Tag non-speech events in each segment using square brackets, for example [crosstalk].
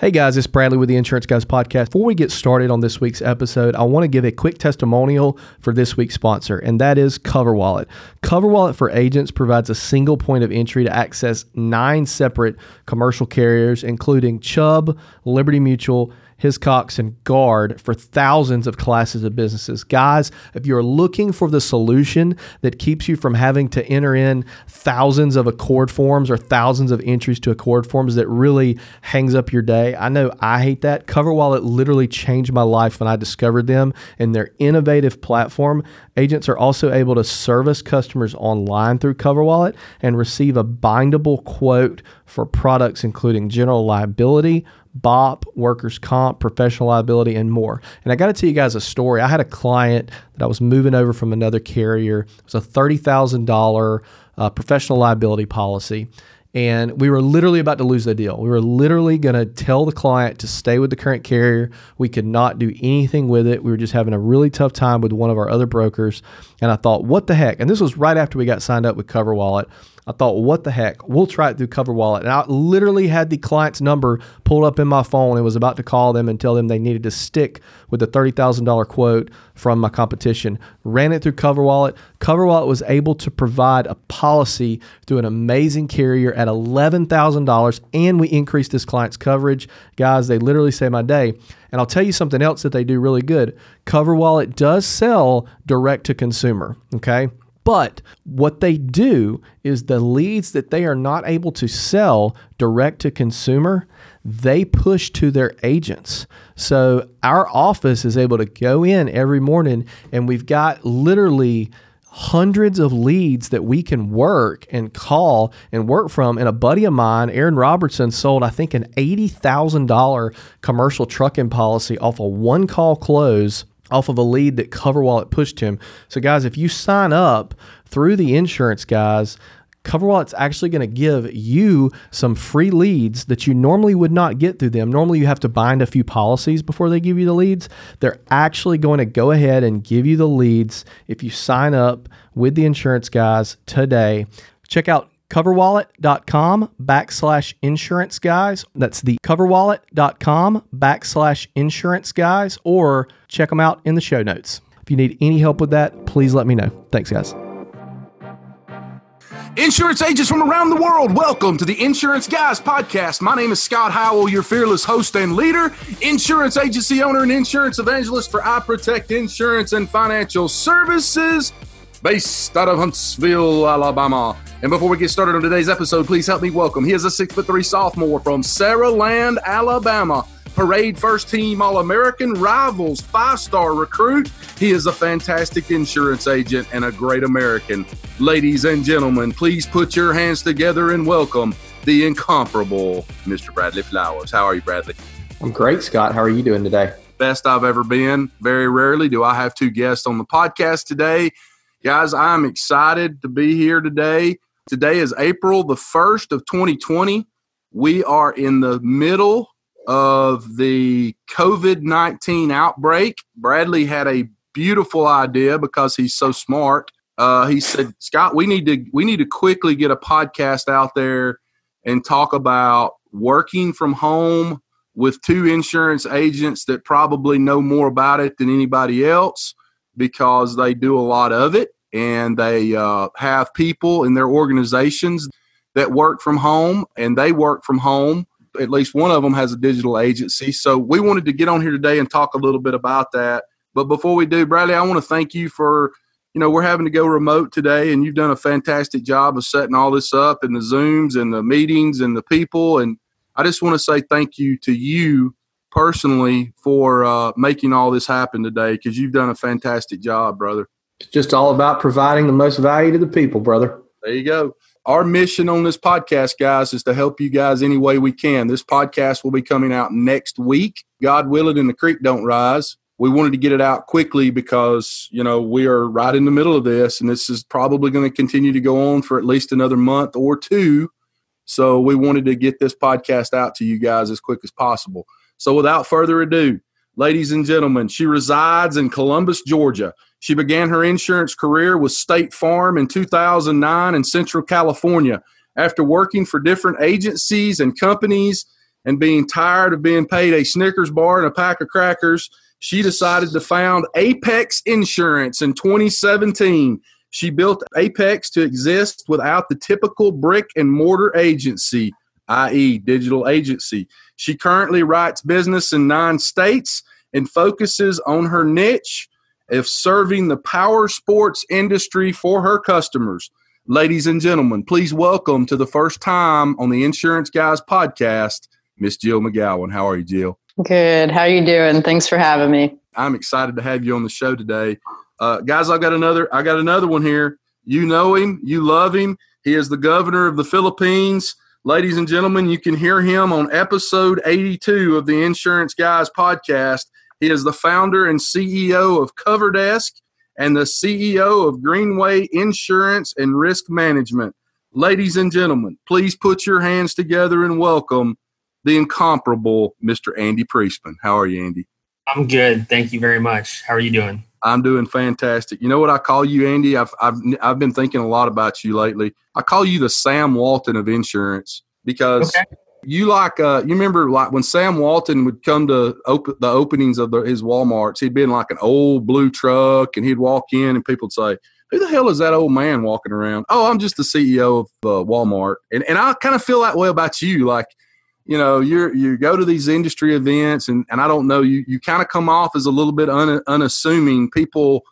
Hey guys, it's Bradley with the Insurance Guys Podcast. Before we get started on this week's episode, I want to give a quick testimonial for this week's sponsor, and that is CoverWallet. CoverWallet for agents provides a single point of entry to access nine separate commercial carriers, including Chubb, Liberty Mutual, Hiscox, and Guard for thousands of classes of businesses. Guys, if you're looking for the solution that keeps you from having to enter in thousands of ACORD forms or thousands of entries to ACORD forms that really hangs up your day, I know I hate that. CoverWallet literally changed my life when I discovered them and their innovative platform. Agents are also able to service customers online through CoverWallet and receive a bindable quote for products including general liability, BOP, workers' comp, professional liability, and more. And I got to tell you guys a story. I had a client that I was moving over from another carrier. It was a $30,000 uh, professional liability policy. And we were literally about to lose the deal. We were literally going to tell the client to stay with the current carrier. We could not do anything with it. We were just having a really tough time with one of our other brokers. And I thought, what the heck? And this was right after we got signed up with CoverWallet. I thought, what the heck? We'll try it through CoverWallet. And I literally had the client's number pulled up in my phone and was about to call them and tell them they needed to stick with the $30,000 quote from my competition. Ran it through CoverWallet. CoverWallet was able to provide a policy through an amazing carrier at $11,000 and we increased this client's coverage. Guys, they literally saved my day. And I'll tell you something else that they do really good. CoverWallet does sell direct to consumer, okay? But what they do is the leads that they are not able to sell direct to consumer, they push to their agents. So our office is able to go in every morning and we've got literally hundreds of leads that we can work and call and work from. And a buddy of mine, Aaron Robertson, sold, I think, an $80,000 commercial trucking policy off a one call close off of a lead that CoverWallet pushed him. So, guys, if you sign up through the insurance guys, CoverWallet's actually going to give you some free leads that you normally would not get through them. Normally, you have to bind a few policies before they give you the leads. They're actually going to go ahead and give you the leads if you sign up with the insurance guys today. Check out coverwallet.com backslash insurance guys. That's the coverwallet.com backslash insurance guys, or check them out in the show notes. If you need any help with that, please let me know. Thanks, guys. Insurance agents from around the world, welcome to the Insurance Guys podcast. My name is Scott Howell, your fearless host and leader, insurance agency owner and insurance evangelist for I Protect Insurance and Financial Services, based out of Huntsville, Alabama. And before we get started on today's episode, please help me welcome. He is a six foot three sophomore from Saraland, Alabama. Parade first team All American Rivals five star recruit. He is a fantastic insurance agent and a great American. Ladies and gentlemen, please put your hands together and welcome the incomparable Mr. Bradley Flowers. How are you, Bradley? I'm great, Scott. How are you doing today? Best I've ever been. Very rarely do I have two guests on the podcast today. Guys, I'm excited to be here today. Today is April the 1st of 2020. We are in the middle of the COVID 19 outbreak. Bradley had a beautiful idea because he's so smart. Uh, he said, Scott, we need to we need to quickly get a podcast out there and talk about working from home with two insurance agents that probably know more about it than anybody else because they do a lot of it and they uh, have people in their organizations that work from home and they work from home at least one of them has a digital agency. So we wanted to get on here today and talk a little bit about that. But before we do, Bradley, I want to thank you for, you know, we're having to go remote today, and you've done a fantastic job of setting all this up and the Zooms and the meetings and the people. And I just want to say thank you to you personally for uh, making all this happen today because you've done a fantastic job, brother. It's just all about providing the most value to the people, brother. There you go our mission on this podcast, guys, is to help you guys any way we can. This podcast will be coming out next week. God willing, and the creek don't rise. We wanted to get it out quickly because, you know, we are right in the middle of this, and this is probably going to continue to go on for at least another month or two. So we wanted to get this podcast out to you guys as quick as possible. So without further ado, ladies and gentlemen, she resides in Columbus, Georgia. She began her insurance career with State Farm in 2009 in Central California. After working for different agencies and companies and being tired of being paid a Snickers bar and a pack of crackers, she decided to found Apex Insurance in 2017. She built Apex to exist without the typical brick and mortar agency, i.e., digital agency. She currently writes business in nine states and focuses on her niche of serving the power sports industry for her customers. Ladies and gentlemen, please welcome to the first time on the Insurance Guys podcast, Miss Jill McGowin. How are you, Jill? Good. How are you doing? Thanks for having me. I'm excited to have you on the show today. Uh, guys, I got another I got another one here. You know him, you love him. He is the governor of the Philippines. Ladies and gentlemen, you can hear him on episode 82 of the Insurance Guys podcast. He is the founder and CEO of CoverDesk and the CEO of Greenway Insurance and Risk Management. Ladies and gentlemen, please put your hands together and welcome the incomparable Mr. Andy Priesman. How are you, Andy? I'm good. Thank you very much. How are you doing? I'm doing fantastic. You know what I call you, Andy? I've, I've, I've been thinking a lot about you lately. I call you the Sam Walton of insurance because okay. you like, uh, you remember like when Sam Walton would come to open the openings of the, his Walmarts, he'd be in like an old blue truck and he'd walk in and people would say, who the hell is that old man walking around? Oh, I'm just the CEO of uh, Walmart. And, and I kind of feel that way about you. Like, you know, you you go to these industry events, and, and I don't know, you, you kind of come off as a little bit un, unassuming. People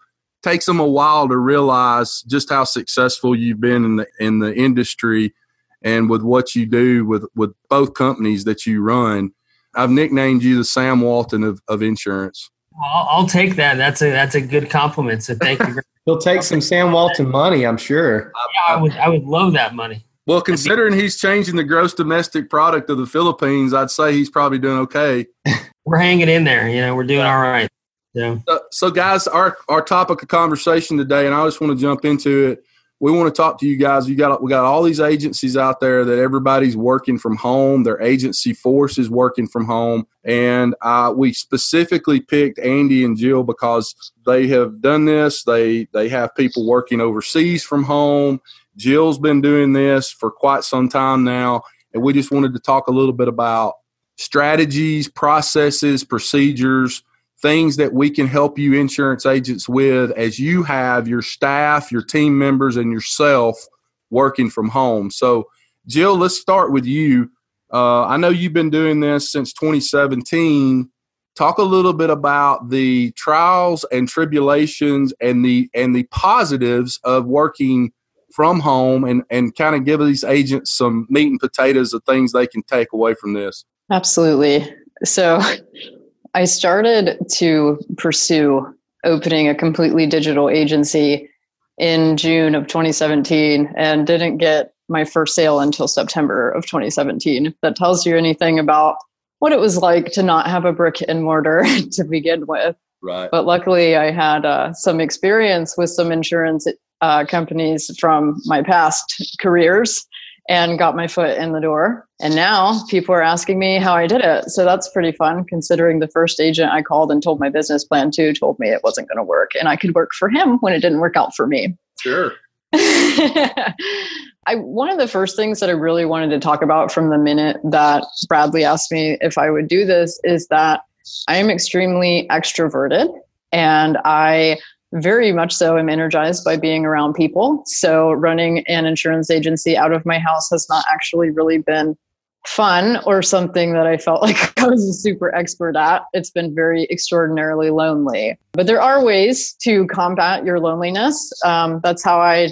takes them a while to realize just how successful you've been in the in the industry and with what you do with with both companies that you run. I've nicknamed you the Sam Walton of, of insurance. I'll, I'll take that. That's a that's a good compliment. So thank you. [laughs] He'll take some Sam Walton money, I'm sure. Yeah, I would I would love that money. Well, considering he's changing the gross domestic product of the Philippines, I'd say he's probably doing okay. [laughs] We're hanging in there. You know, we're doing all right. Yeah. So, so, guys, our our topic of conversation today, and I just want to jump into it. We want to talk to you guys. You got we got all these agencies out there that everybody's working from home. Their agency force is working from home, and uh, we specifically picked Andy and Jill because they have done this. They they have people working overseas from home Jill's been doing this for quite some time now, and we just wanted to talk a little bit about strategies, processes, procedures, things that we can help you insurance agents with as you have your staff, your team members, and yourself working from home. So, Jill, let's start with you. Uh, I know you've been doing this since 2017. Talk a little bit about the trials and tribulations and the and the positives of working from home and, and kind of give these agents some meat and potatoes of things they can take away from this? Absolutely. So I started to pursue opening a completely digital agency in June of 2017 and didn't get my first sale until September of 2017. If that tells you anything about what it was like to not have a brick and mortar [laughs] to begin with. Right. But luckily, I had uh, some experience with some insurance uh, companies from my past careers and got my foot in the door. And now people are asking me how I did it. So that's pretty fun considering the first agent I called and told my business plan to told me it wasn't going to work and I could work for him when it didn't work out for me. Sure. [laughs] I one of the first things that I really wanted to talk about from the minute that Bradley asked me if I would do this is that I am extremely extroverted and I very much so am energized by being around people. So running an insurance agency out of my house has not actually really been fun or something that I felt [laughs] like I was a super expert at. It's been very extraordinarily lonely. But there are ways to combat your loneliness. Um, that's how I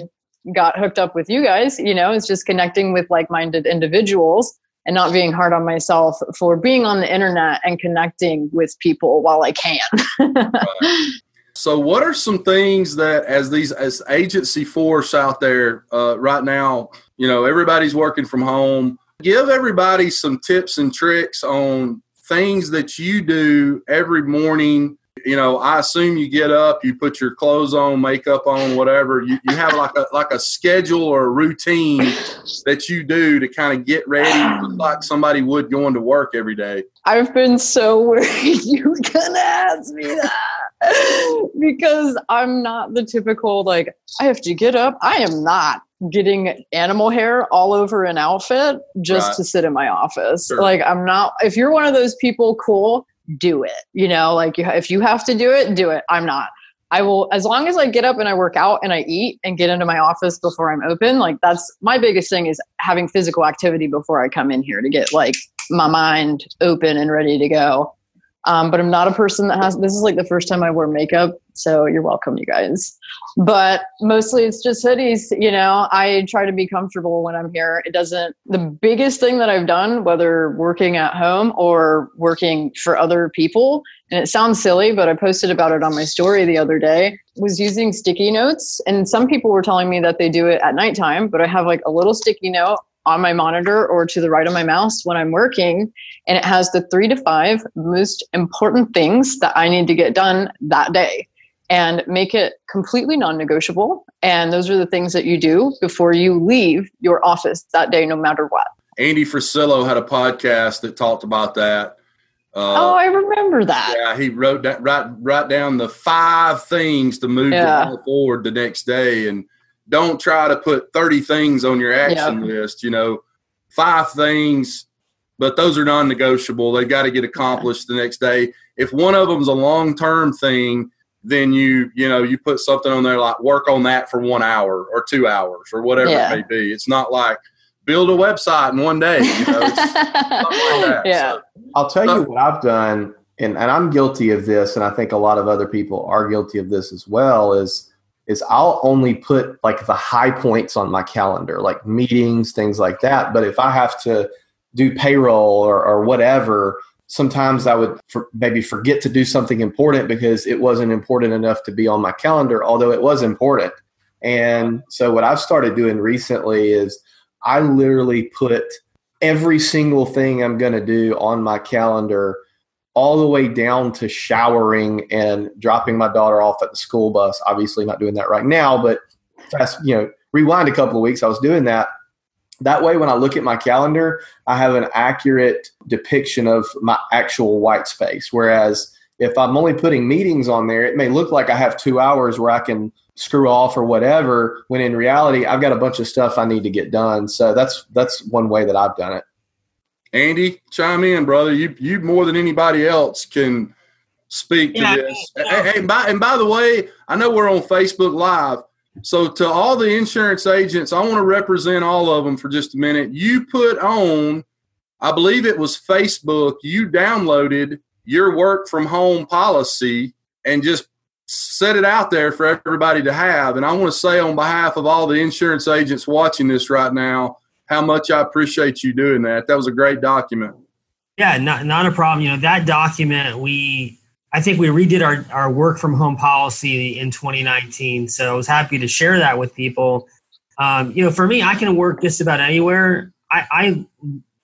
got hooked up with you guys, you know, it's just connecting with like minded individuals and not being hard on myself for being on the internet and connecting with people while I can. [laughs] So, what are some things that, as these as agency force out there uh, right now, you know, everybody's working from home. Give everybody some tips and tricks on things that you do every morning. You know, I assume you get up, you put your clothes on, makeup on, whatever. You, you have like a like a schedule or a routine that you do to kind of get ready, like somebody would going to work every day. I've been so [laughs] worried you were gonna ask me that. [laughs] because I'm not the typical like I have to get up. I am not. getting animal hair all over an outfit just Right. to sit in my office. Sure. Like I'm not if you're one of those people cool, do it. You know, like you, if you have to do it, do it. I'm not. I will as long as I get up and I work out and I eat and get into my office before I'm open, like that's my biggest thing is having physical activity before I come in here to get like my mind open and ready to go. Um, but I'm not a person that has this is like the first time I wear makeup, so you're welcome, you guys. But mostly it's just hoodies, you know. I try to be comfortable when I'm here. It doesn't the biggest thing that I've done, whether working at home or working for other people, and it sounds silly, but I posted about it on my story the other day, was using sticky notes. And some people were telling me that they do it at nighttime, but I have like a little sticky note on my monitor or to the right of my mouse when I'm working and it has the three to five most important things that I need to get done that day and make it completely non negotiable. And those are the things that you do before you leave your office that day, no matter what. Andy Frisella had a podcast that talked about that. oh, Uh, I remember that. yeah, he wrote that write write down the five things to move Yeah. forward the next day, and don't try to put thirty things on your action list. You know, five things, but those are non-negotiable. They got to get accomplished the next day. If one of them's a long-term thing, then you you know you put something on there like work on that for one hour or two hours or whatever Yeah. it may be. It's not like build a website in one day. You know, it's [laughs] like that. yeah. So, I'll tell So- you what I've done, and, and I'm guilty of this, and I think a lot of other people are guilty of this as well. Is is I'll only put like the high points on my calendar, like meetings, things like that. But if I have to do payroll or, or whatever, sometimes I would for, maybe forget to do something important because it wasn't important enough to be on my calendar, although it was important. And so what I've started doing recently is I literally put every single thing I'm going to do on my calendar, all the way down to showering and dropping my daughter off at the school bus. Obviously, not doing that right now, but fast, you know, rewind a couple of weeks, I was doing that. That way, when I look at my calendar, I have an accurate depiction of my actual white space. Whereas if I'm only putting meetings on there, it may look like I have two hours where I can screw off or whatever when in reality i've got a bunch of stuff i need to get done so that's that's one way that i've done it Andy, chime in, brother. You you more than anybody else can speak to Yeah, this. yeah. And, by, and by the way, I know we're on Facebook Live. So to all the insurance agents, I want to represent all of them for just a minute. You put on, I believe it was Facebook, you downloaded your work from home policy and just set it out there for everybody to have. And I want to say on behalf of all the insurance agents watching this right now, how much I appreciate you doing that. That was a great document. Yeah, not not a problem. You know that document we I think we redid our our work from home policy in 2019. So I was happy to share that with people. Um, you know, for me, I can work just about anywhere. I, I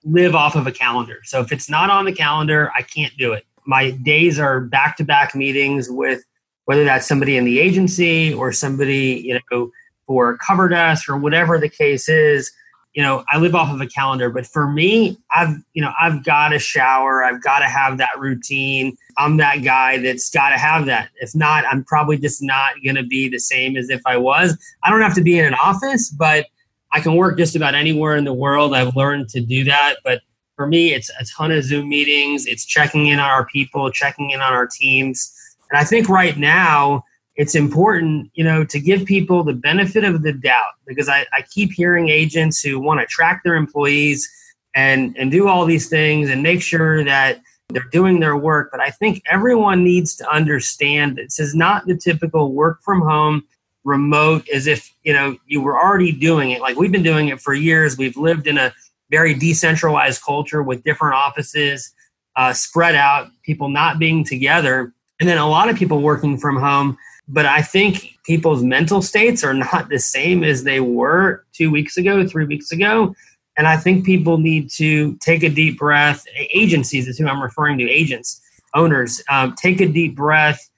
live off of a calendar. So if it's not on the calendar, I can't do it. My days are back to back meetings with whether that's somebody in the agency or somebody, you know, for cover desk or whatever the case is you know i live off of a calendar but for me i've you know i've got to shower i've got to have that routine. I'm that guy that's got to have that. If not i'm probably just not going to be the same as if i was. I don't have to be in an office but i can work just about anywhere in the world. I've learned to do that but for me it's a ton of zoom meetings. It's checking in on our people checking in on our teams. And i think right now it's important, you know, to give people the benefit of the doubt because I, I keep hearing agents who want to track their employees and and do all these things and make sure that they're doing their work. But I think everyone needs to understand this is not the typical work from home remote as if you know you were already doing it. Like we've been doing it for years. We've lived in a very decentralized culture with different offices uh, spread out, people not being together, and then a lot of people working from home but I think people's mental states are not the same as they were two weeks ago, three weeks ago. And I think people need to take a deep breath. Agencies is who I'm referring to, agents, owners, um, take a deep breath.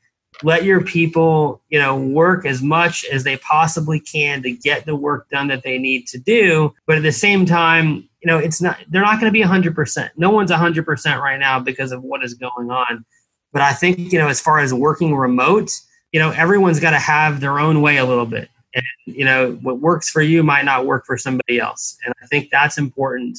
Let your people, you know, work as much as they possibly can to get the work done that they need to do. But at the same time, you know, it's not, they're not going to be 100%. No one's 100% right now because of what is going on. But I think, you know, as far as working remote, you know everyone's got to have their own way a little bit And, you know, what works for you might not work for somebody else. And I think that's important.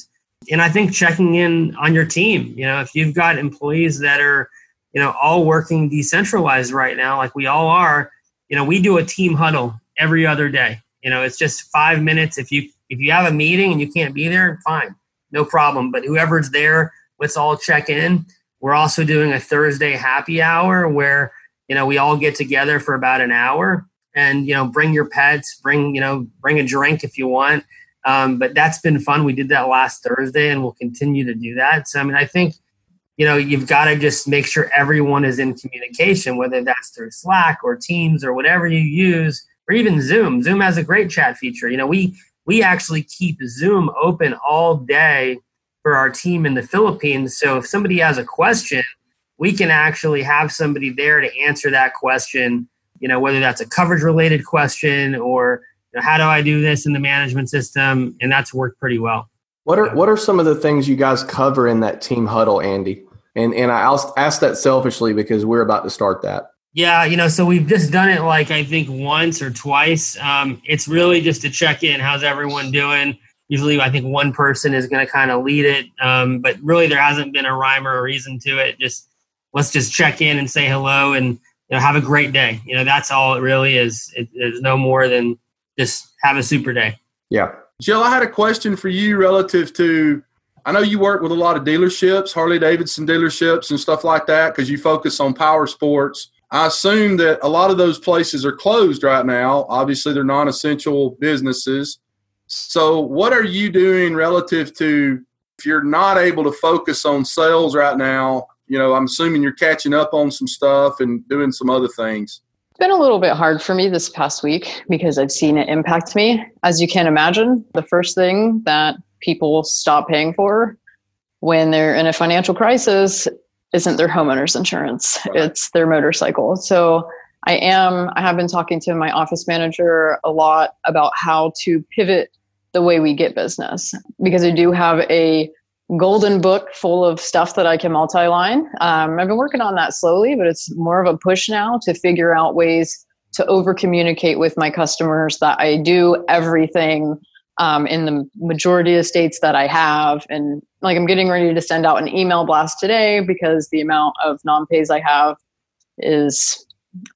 And I think checking in on your team, you know, if you've got employees that are, you know, all working decentralized right now, like we all are, you know, we do a team huddle every other day. You know, it's just five minutes. If you if you have a meeting and you can't be there, fine, no problem. But whoever's there, let's all check in. We're also doing a Thursday happy hour where you know we all get together for about an hour and you know bring your pets, bring you know bring a drink if you want. Um, but that's been fun. We did that last Thursday, and we'll continue to do that. So I mean, I think you know you've got to just make sure everyone is in communication, whether that's through Slack or Teams or whatever you use, or even Zoom. Zoom has a great chat feature. You know, we we actually keep Zoom open all day for our team in the Philippines. So if somebody has a question, we can actually have somebody there to answer that question, you know, whether that's a coverage related question or you know, how do I do this in the management system? And that's worked pretty well. What are what are some of the things you guys cover in that team huddle, Andy? And and I'll ask that selfishly because we're about to start that. Yeah, you know, so we've just done it like I think once or twice. Um, it's really just to check in. How's everyone doing? Usually, I think one person is going to kind of lead it, um, but really there hasn't been a rhyme or a reason to it. Just let's just check in and say hello and you know have a great day. You know, that's all it really is. It, it's no more than just have a super day. Yeah, Jill, I had a question for you relative to. I know you work with a lot of dealerships, Harley Davidson dealerships, and stuff like that, because you focus on power sports I assume that a lot of those places are closed right now. Obviously, they're non essential businesses. So, what are you doing relative to if you're not able to focus on sales right now? You know, I'm assuming you're catching up on some stuff and doing some other things. It's been a little bit hard for me this past week because I've seen it impact me. As you can imagine, the first thing that people stop paying for when they're in a financial crisis isn't their homeowner's insurance right. it's their motorcycle so i am i have been talking to my office manager a lot about how to pivot the way we get business because i do have a golden book full of stuff that i can multi-line um, i've been working on that slowly but it's more of a push now to figure out ways to over communicate with my customers that i do everything um, in the majority of states that I have. And like I'm getting ready to send out an email blast today because the amount of non pays I have is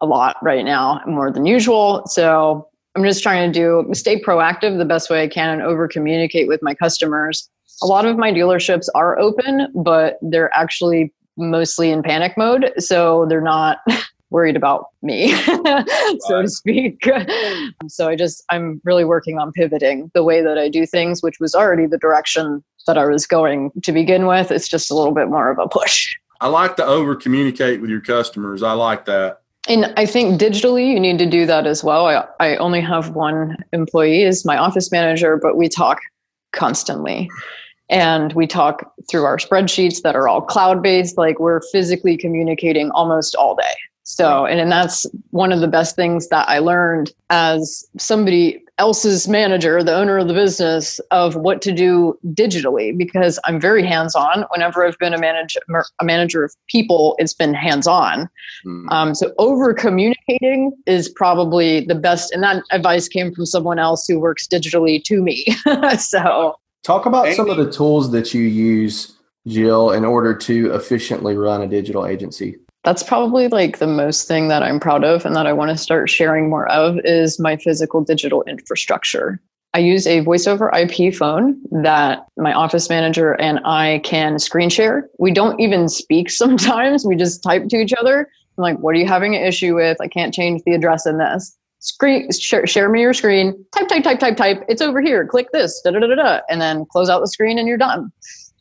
a lot right now, more than usual. So I'm just trying to do stay proactive the best way I can and over communicate with my customers. A lot of my dealerships are open, but they're actually mostly in panic mode. So they're not [laughs] worried about me, [laughs] so to speak. [laughs] so I just, I'm really working on pivoting the way that I do things, which was already the direction that I was going to begin with. It's just a little bit more of a push. I like to over communicate with your customers. I like that. And I think digitally, you need to do that as well. I, I only have one employee as my office manager, but we talk constantly and we talk through our spreadsheets that are all cloud based like we're physically communicating almost all day so, and, and that's one of the best things that I learned as somebody else's manager, the owner of the business, of what to do digitally because I'm very hands on. Whenever I've been a manager, a manager of people, it's been hands on. Mm. Um, so, over communicating is probably the best. And that advice came from someone else who works digitally to me. [laughs] so, talk about some of the tools that you use, Jill, in order to efficiently run a digital agency that's probably like the most thing that I'm proud of and that I want to start sharing more of is my physical digital infrastructure. I use a voice over IP phone that my office manager and I can screen share. We don't even speak [laughs] sometimes. We just type to each other. I'm like, what are you having an issue with? I can't change the address in this. Screen share, share me your screen. Type, type, type, type, type. It's over here. Click this. Da da da da da. And then close out the screen and you're done.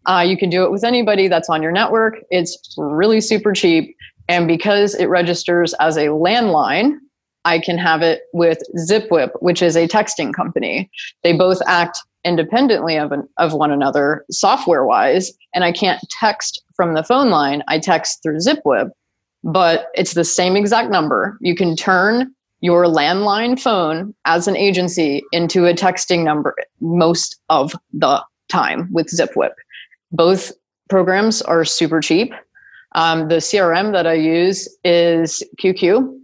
Uh, you can do it with anybody that's on your network. It's really super cheap. And because it registers as a landline, I can have it with ZipWhip, which is a texting company. They both act independently of, an, of one another software wise. And I can't text from the phone line, I text through ZipWhip, but it's the same exact number. You can turn your landline phone as an agency into a texting number most of the time with ZipWhip. Both programs are super cheap. Um, the CRM that I use is QQ,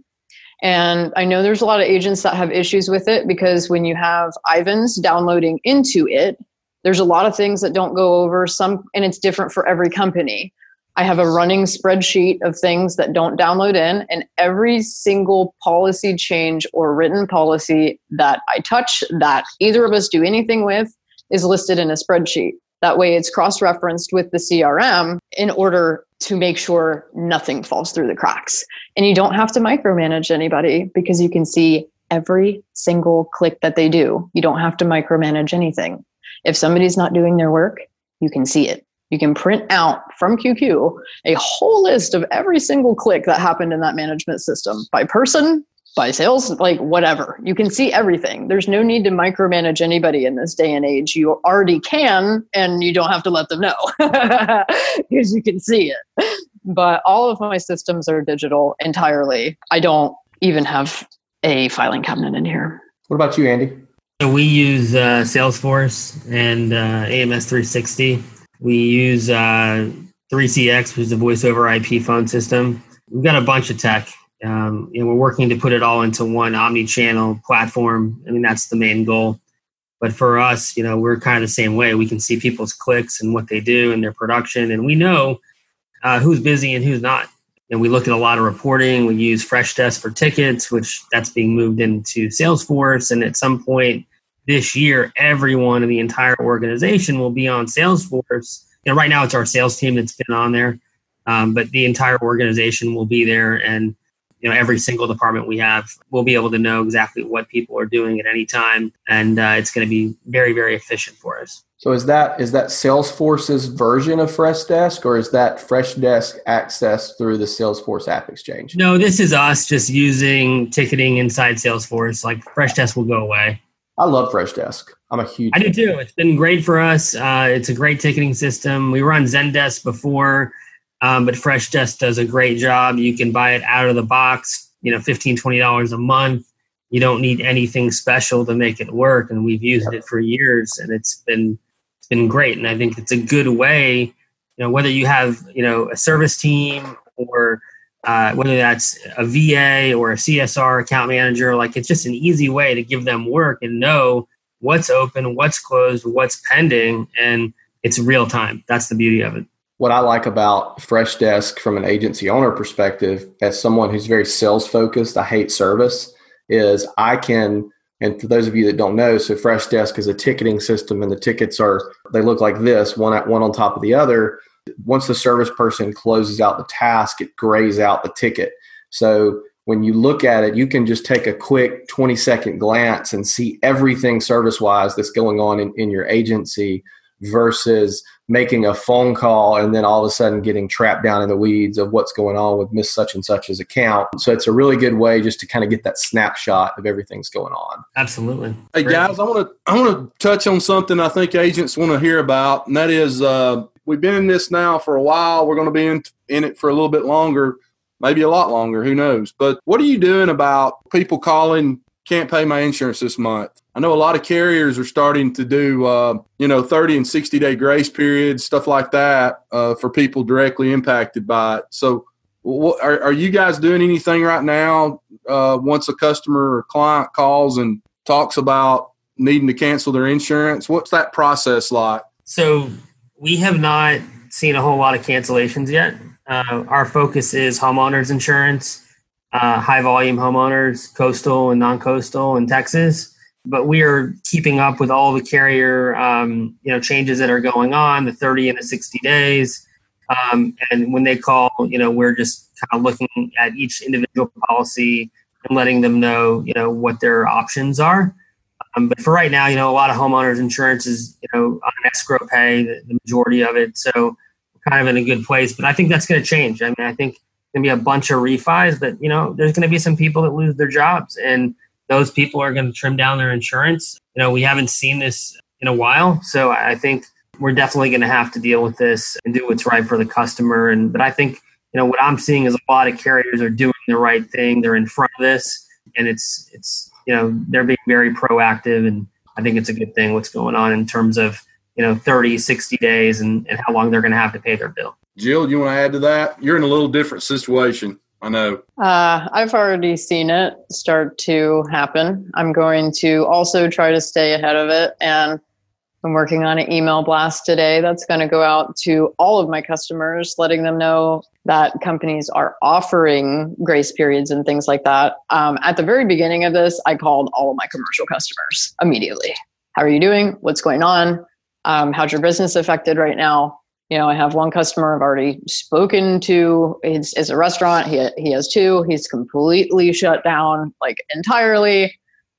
And I know there's a lot of agents that have issues with it because when you have Ivans downloading into it, there's a lot of things that don't go over some, and it's different for every company. I have a running spreadsheet of things that don't download in, and every single policy change or written policy that I touch that either of us do anything with is listed in a spreadsheet. That way, it's cross referenced with the CRM in order to make sure nothing falls through the cracks. And you don't have to micromanage anybody because you can see every single click that they do. You don't have to micromanage anything. If somebody's not doing their work, you can see it. You can print out from QQ a whole list of every single click that happened in that management system by person, by sales, like whatever. You can see everything. There's no need to micromanage anybody in this day and age. You already can, and you don't have to let them know [laughs] because you can see it. But all of my systems are digital entirely. I don't even have a filing cabinet in here. What about you, Andy? So we use uh, Salesforce and uh, AMS 360. We use uh, 3CX, which is a voice over IP phone system. We've got a bunch of tech, um, and we're working to put it all into one omni-channel platform. I mean, that's the main goal. But for us, you know, we're kind of the same way. We can see people's clicks and what they do and their production, and we know uh, who's busy and who's not. And we look at a lot of reporting. We use Freshdesk for tickets, which that's being moved into Salesforce. And at some point this year, everyone in the entire organization will be on Salesforce. You know, right now it's our sales team that's been on there, um, but the entire organization will be there, and you know every single department we have will be able to know exactly what people are doing at any time, and uh, it's going to be very very efficient for us. So is that is that Salesforce's version of Freshdesk, or is that Freshdesk access through the Salesforce App Exchange? No, this is us just using ticketing inside Salesforce. Like Freshdesk will go away. I love Freshdesk. I'm a huge. I do too. It's been great for us. Uh, it's a great ticketing system. We were on Zendesk before, um, but Freshdesk does a great job. You can buy it out of the box. You know, 15 dollars a month. You don't need anything special to make it work, and we've used yep. it for years, and it's been it's been great. And I think it's a good way. You know, whether you have you know a service team or uh, whether that's a VA or a CSR account manager, like it's just an easy way to give them work and know what's open, what's closed, what's pending, and it's real time. That's the beauty of it. What I like about Freshdesk from an agency owner perspective, as someone who's very sales focused, I hate service, is I can, and for those of you that don't know, so Freshdesk is a ticketing system and the tickets are, they look like this, one at one on top of the other once the service person closes out the task, it grays out the ticket. So when you look at it, you can just take a quick 20 second glance and see everything service wise that's going on in, in your agency versus making a phone call and then all of a sudden getting trapped down in the weeds of what's going on with Miss Such and Such's account. So it's a really good way just to kind of get that snapshot of everything's going on. Absolutely. Hey guys, I want to I want to touch on something I think agents want to hear about, and that is uh, we've been in this now for a while. We're going to be in in it for a little bit longer, maybe a lot longer. Who knows? But what are you doing about people calling? Can't pay my insurance this month. I know a lot of carriers are starting to do, uh, you know, 30 and 60 day grace periods, stuff like that, uh, for people directly impacted by it. So, what, are, are you guys doing anything right now? Uh, once a customer or client calls and talks about needing to cancel their insurance, what's that process like? So, we have not seen a whole lot of cancellations yet. Uh, our focus is homeowners insurance, uh, high volume homeowners, coastal and non coastal in Texas. But we are keeping up with all the carrier um, you know changes that are going on, the 30 and the 60 days. Um, and when they call, you know, we're just kind of looking at each individual policy and letting them know, you know, what their options are. Um, but for right now, you know, a lot of homeowners insurance is, you know, on escrow pay, the, the majority of it. So we're kind of in a good place. But I think that's going to change. I mean, I think going to be a bunch of refis, but you know, there's going to be some people that lose their jobs, and those people are going to trim down their insurance. You know, we haven't seen this in a while, so I think we're definitely going to have to deal with this and do what's right for the customer. And but I think you know what I'm seeing is a lot of carriers are doing the right thing. They're in front of this, and it's it's you know they're being very proactive and i think it's a good thing what's going on in terms of you know 30 60 days and, and how long they're going to have to pay their bill jill you want to add to that you're in a little different situation I know. Uh, I've already seen it start to happen. I'm going to also try to stay ahead of it. And I'm working on an email blast today that's going to go out to all of my customers, letting them know that companies are offering grace periods and things like that. Um, at the very beginning of this, I called all of my commercial customers immediately. How are you doing? What's going on? Um, how's your business affected right now? You know, I have one customer I've already spoken to. It's, it's a restaurant. He, he has two. He's completely shut down, like entirely.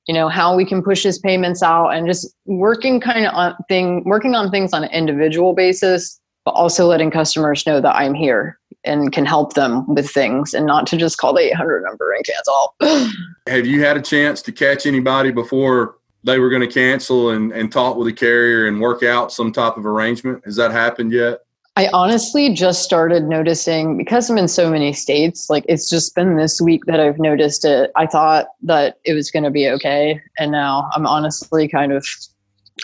You know, how we can push his payments out and just working kind of on thing, working on things on an individual basis, but also letting customers know that I'm here and can help them with things and not to just call the 800 number and cancel. [sighs] Have you had a chance to catch anybody before they were going to cancel and, and talk with the carrier and work out some type of arrangement? Has that happened yet? I honestly just started noticing because I'm in so many states, like it's just been this week that I've noticed it. I thought that it was going to be okay. And now I'm honestly kind of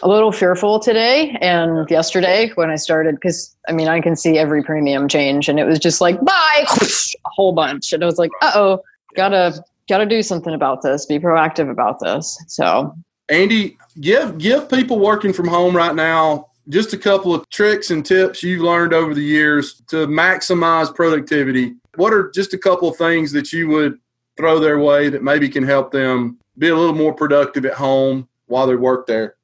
a little fearful today and yesterday when I started because I mean I can see every premium change and it was just like bye [laughs] a whole bunch and I was like uh oh gotta gotta do something about this be proactive about this so Andy give give people working from home right now just a couple of tricks and tips you've learned over the years to maximize productivity what are just a couple of things that you would throw their way that maybe can help them be a little more productive at home while they work there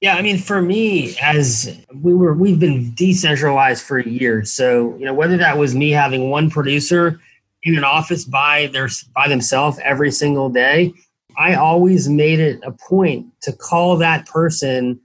yeah, I mean, for me, as we were, we've been decentralized for years. So, you know, whether that was me having one producer in an office by their by themselves every single day, I always made it a point to call that person,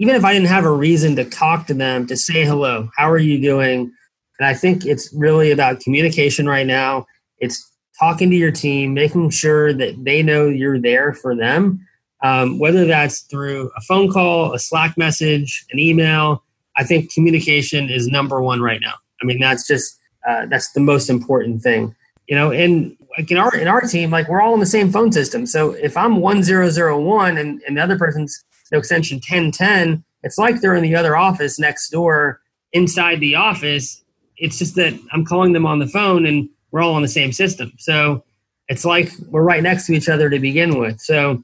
even if I didn't have a reason to talk to them, to say hello. How are you doing? And I think it's really about communication right now. It's talking to your team, making sure that they know you're there for them um, whether that's through a phone call, a Slack message, an email. I think communication is number one right now. I mean, that's just uh, that's the most important thing, you know. And like in our in our team, like we're all in the same phone system. So if I'm one zero zero one and, and the other person's know, extension ten ten, it's like they're in the other office next door inside the office. It's just that I'm calling them on the phone and we're all on the same system. So it's like we're right next to each other to begin with. So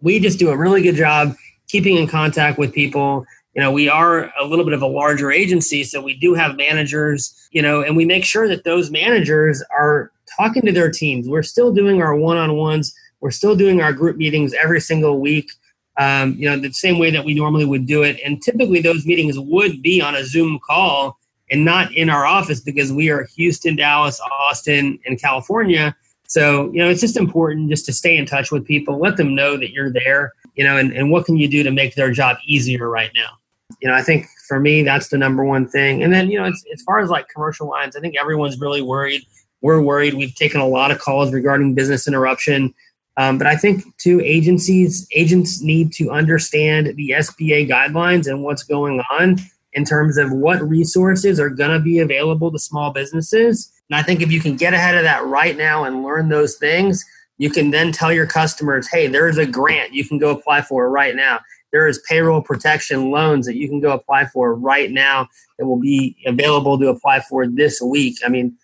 we just do a really good job keeping in contact with people you know we are a little bit of a larger agency so we do have managers you know and we make sure that those managers are talking to their teams we're still doing our one-on-ones we're still doing our group meetings every single week um, you know the same way that we normally would do it and typically those meetings would be on a zoom call and not in our office because we are houston dallas austin and california so, you know, it's just important just to stay in touch with people, let them know that you're there, you know, and, and what can you do to make their job easier right now? You know, I think for me, that's the number one thing. And then, you know, as far as like commercial lines, I think everyone's really worried. We're worried. We've taken a lot of calls regarding business interruption. Um, but I think too, agencies, agents need to understand the SBA guidelines and what's going on in terms of what resources are going to be available to small businesses and I think if you can get ahead of that right now and learn those things, you can then tell your customers, hey, there's a grant you can go apply for right now. There is payroll protection loans that you can go apply for right now that will be available to apply for this week. I mean,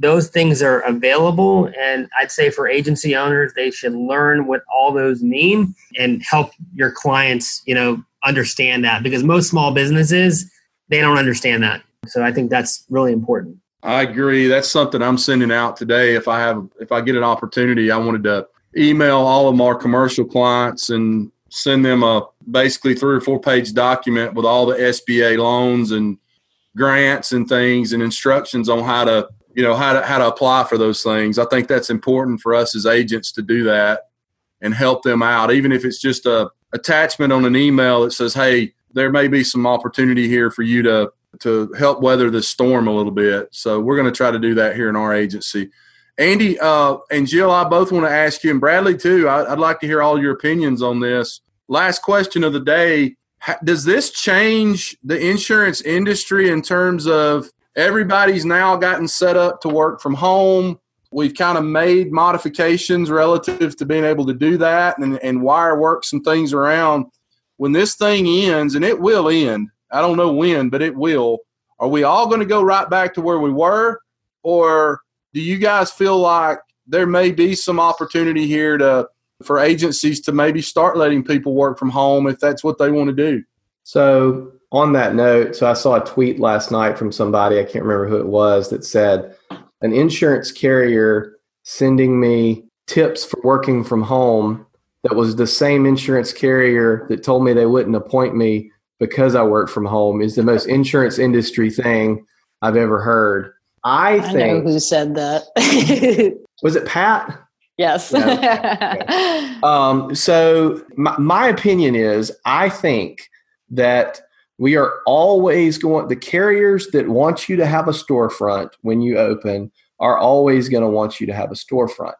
those things are available. And I'd say for agency owners, they should learn what all those mean and help your clients, you know, understand that because most small businesses, they don't understand that. So I think that's really important. I agree. That's something I'm sending out today. If I have, if I get an opportunity, I wanted to email all of our commercial clients and send them a basically three or four page document with all the SBA loans and grants and things and instructions on how to, you know, how to how to apply for those things. I think that's important for us as agents to do that and help them out, even if it's just a attachment on an email that says, "Hey, there may be some opportunity here for you to to help weather the storm a little bit. So we're going to try to do that here in our agency. Andy uh, and Jill, I both want to ask you, and Bradley too. I, would like to hear all your opinions on this. Last question of the day: Does this change the insurance industry in terms of everybody's now gotten set up to work from home? We've kind of made modifications relative to being able to do that and, and wire work some things around. When this thing ends, and it will end, I don't know when, but it will. Are we all going to go right back to where we were, or do you guys feel like there may be some opportunity here to for agencies to maybe start letting people work from home if that's what they want to do? So, on that note, so I saw a tweet last night from somebody, I can't remember who it was, that said an insurance carrier sending me tips for working from home that was the same insurance carrier that told me they wouldn't appoint me because I work from home is the most insurance industry thing I've ever heard. I, I think know who said that. [laughs] was it Pat? yes. Yeah. [laughs] Um, so my, my opinion is I think that we are always going the carriers that want you to have a storefront when you open are always going to want you to have a storefront.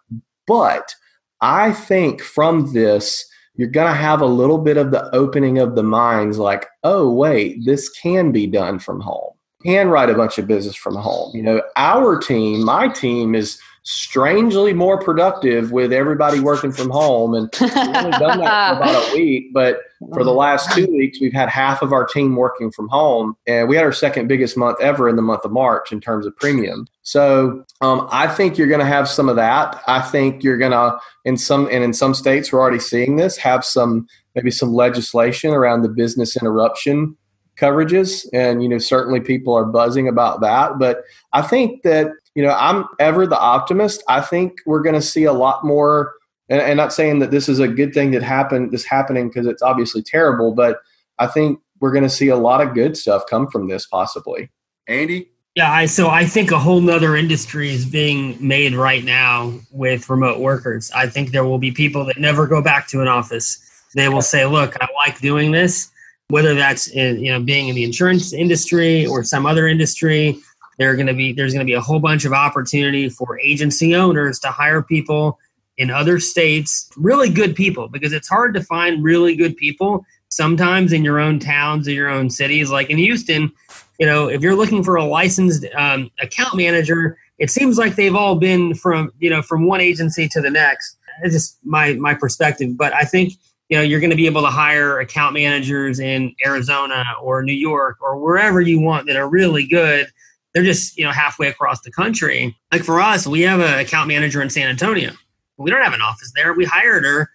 But I think from this you're going to have a little bit of the opening of the minds like, "Oh, wait, this can be done from home." Can write a bunch of business from home. You know, our team, my team is strangely more productive with everybody working from home. And we've only done that for about a week, but for the last two weeks, we've had half of our team working from home. And we had our second biggest month ever in the month of March in terms of premium. So um, I think you're going to have some of that. I think you're going to, in some, and in some states, we're already seeing this, have some, maybe some legislation around the business interruption coverages and you know certainly people are buzzing about that. But i think that you know i'm ever the optimist. I think we're going to see a lot more and, and, not saying that this is a good thing that happened this happening because it's obviously terrible but i think we're going to see a lot of good stuff come from this possibly. Andy? Yeah I, so i think a whole nother industry is being made right now with remote workers. I think there will be people that never go back to an office. They will say look i like doing this whether that's in, you know being in the insurance industry or some other industry there going to be there's going to be a whole bunch of opportunity for agency owners to hire people in other states really good people because it's hard to find really good people sometimes in your own towns or your own cities. Like in houston you know if you're looking for a licensed um, account manager it seems like they've all been from you know from one agency to the next. It's just my my perspective. But i think you know you're going to be able to hire account managers in Arizona or New York or wherever you want that are really good. They're just you know halfway across the country. Like for us, we have an account manager in San Antonio. We don't have an office there. We hired her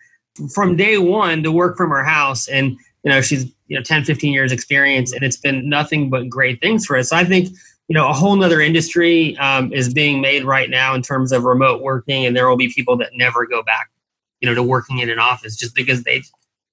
from day one to work from her house, and you know she's you know 10, 15 years experience, and it's been nothing but great things for us. So I think you know a whole nother industry um, is being made right now in terms of remote working, and there will be people that never go back you know, to working in an office just because they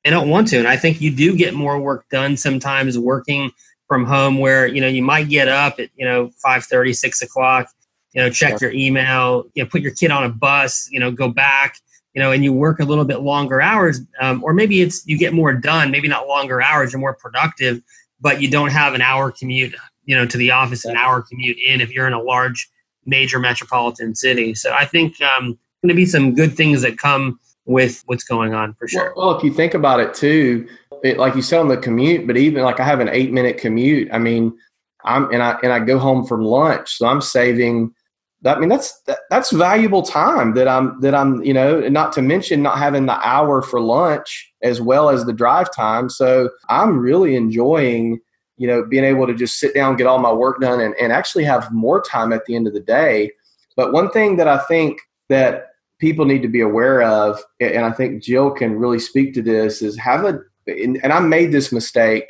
they don't want to. And I think you do get more work done sometimes working from home where, you know, you might get up at, you know, 5 30, 6 o'clock, you know, check your email, you know, put your kid on a bus, you know, go back, you know, and you work a little bit longer hours. Um, or maybe it's you get more done, maybe not longer hours, you're more productive, but you don't have an hour commute, you know, to the office, an hour commute in if you're in a large major metropolitan city. So I think um, going to be some good things that come with what's going on for sure. Well, well if you think about it too, it, like you said on the commute, but even like I have an eight minute commute. I mean, I'm and I and I go home from lunch, so I'm saving. I mean, that's that, that's valuable time that I'm that I'm you know. Not to mention not having the hour for lunch as well as the drive time. So I'm really enjoying you know being able to just sit down, get all my work done, and, and actually have more time at the end of the day. But one thing that I think that people need to be aware of, and I think Jill can really speak to this, is have a, and I made this mistake.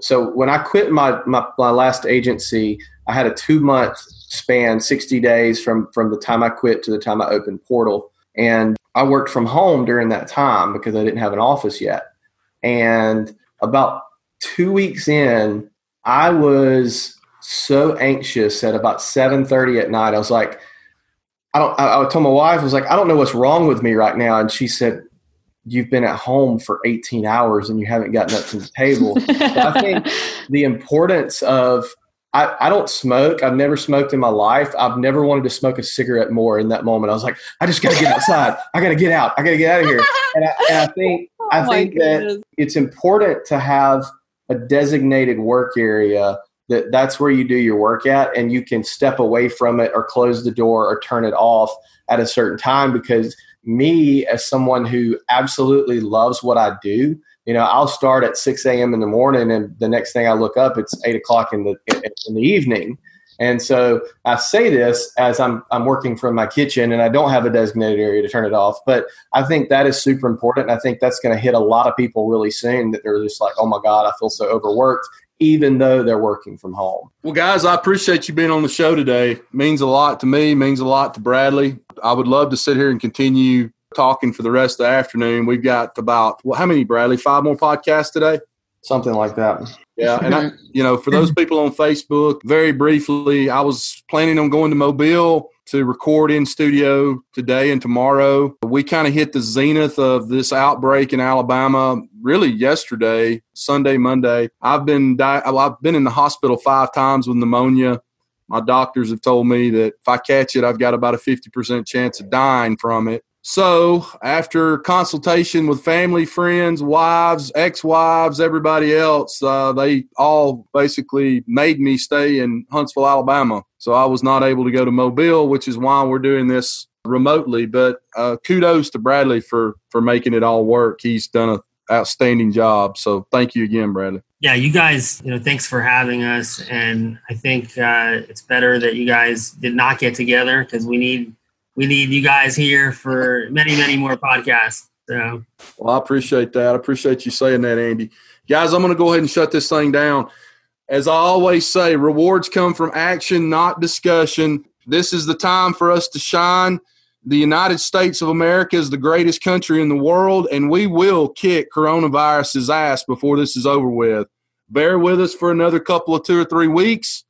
So when I quit my, my, my last agency, I had a two month span, 60 days from, from the time I quit to the time I opened Portal. And I worked from home during that time because I didn't have an office yet. And about two weeks in, I was so anxious at about 7:30 at night. I was like, I don't. I, I told my wife, I was like, I don't know what's wrong with me right now, and she said, "You've been at home for 18 hours and you haven't gotten up to the table." [laughs] I think the importance of I, I don't smoke. I've never smoked in my life. I've never wanted to smoke a cigarette more in that moment. I was like, I just got to get outside. I got to get out. I got to get out of here. And I, and I think [laughs] oh I think that it's important to have a designated work area that that's where you do your work at and you can step away from it or close the door or turn it off at a certain time because me as someone who absolutely loves what i do you know i'll start at 6 a.m in the morning and the next thing i look up it's 8 o'clock in the in the evening And so I say this as I'm I'm working from my kitchen and I don't have a designated area to turn it off. But I think that is super important. I think that's going to hit a lot of people really soon that they're just like, oh my God, I feel so overworked, even though they're working from home. Well, guys, I appreciate you being on the show today. It means a lot to me, means a lot to Bradley. I would love to sit here and continue talking for the rest of the afternoon. We've got about well, how many, Bradley? Five more podcasts today? Something like that. Yeah, and I, [laughs] you know, for those people on Facebook, very briefly, I was planning on going to Mobile to record in studio today and tomorrow. We kind of hit the zenith of this outbreak in Alabama really yesterday, Sunday, Monday. I've been di- I've been in the hospital 5 times with pneumonia. My doctors have told me that if I catch it, I've got about a 50% chance of dying from it. So, after consultation with family, friends, wives, ex wives, everybody else, uh, they all basically made me stay in Huntsville, Alabama. So, I was not able to go to Mobile, which is why we're doing this remotely. But uh, kudos to Bradley for, for making it all work. He's done an outstanding job. So, thank you again, Bradley. Yeah, you guys, you know, thanks for having us. And I think uh, it's better that you guys did not get together because we need we need you guys here for many, many more podcasts. So. Well, I appreciate that. I appreciate you saying that, Andy. Guys, I'm going to go ahead and shut this thing down. As I always say, rewards come from action, not discussion. This is the time for us to shine. The United States of America is the greatest country in the world, and we will kick coronavirus's ass before this is over with. Bear with us for another couple of two or three weeks,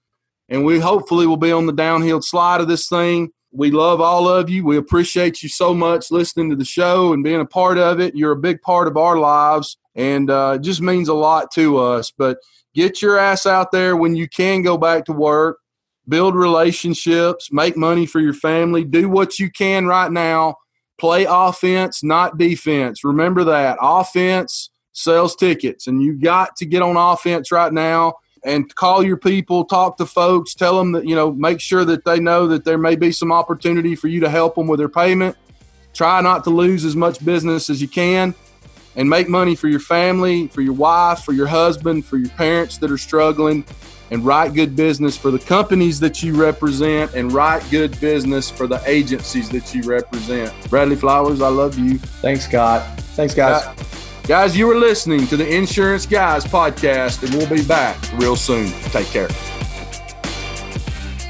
and we hopefully will be on the downhill slide of this thing we love all of you. We appreciate you so much listening to the show and being a part of it. You're a big part of our lives, and uh, it just means a lot to us. But get your ass out there when you can go back to work, build relationships, make money for your family, do what you can right now. Play offense, not defense. Remember that. Offense sells tickets, and you got to get on offense right now and call your people, talk to folks, tell them that, you know, make sure that they know that there may be some opportunity for you to help them with their payment. Try not to lose as much business as you can and make money for your family, for your wife, for your husband, for your parents that are struggling, and write good business for the companies that you represent and write good business for the agencies that you represent. Bradley Flowers, I love you. Thanks, Scott. Thanks, guys. Uh, Guys, you are listening to the Insurance Guys podcast, and we'll be back real soon. Take care.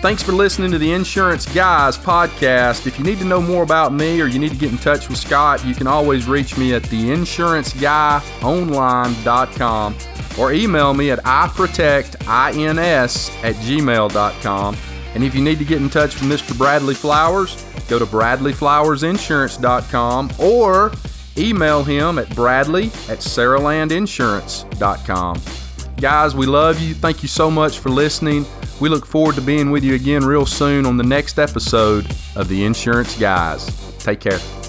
Thanks for listening to the Insurance Guys podcast. If you need to know more about me or you need to get in touch with Scott, you can always reach me at theinsuranceguyonline.com or email me at iprotectins at gmail.com. And if you need to get in touch with Mr. Bradley Flowers, go to bradleyflowersinsurance.com or Email him at bradley at saralandinsurance.com. Guys, we love you. Thank you so much for listening. We look forward to being with you again real soon on the next episode of The Insurance Guys. Take care.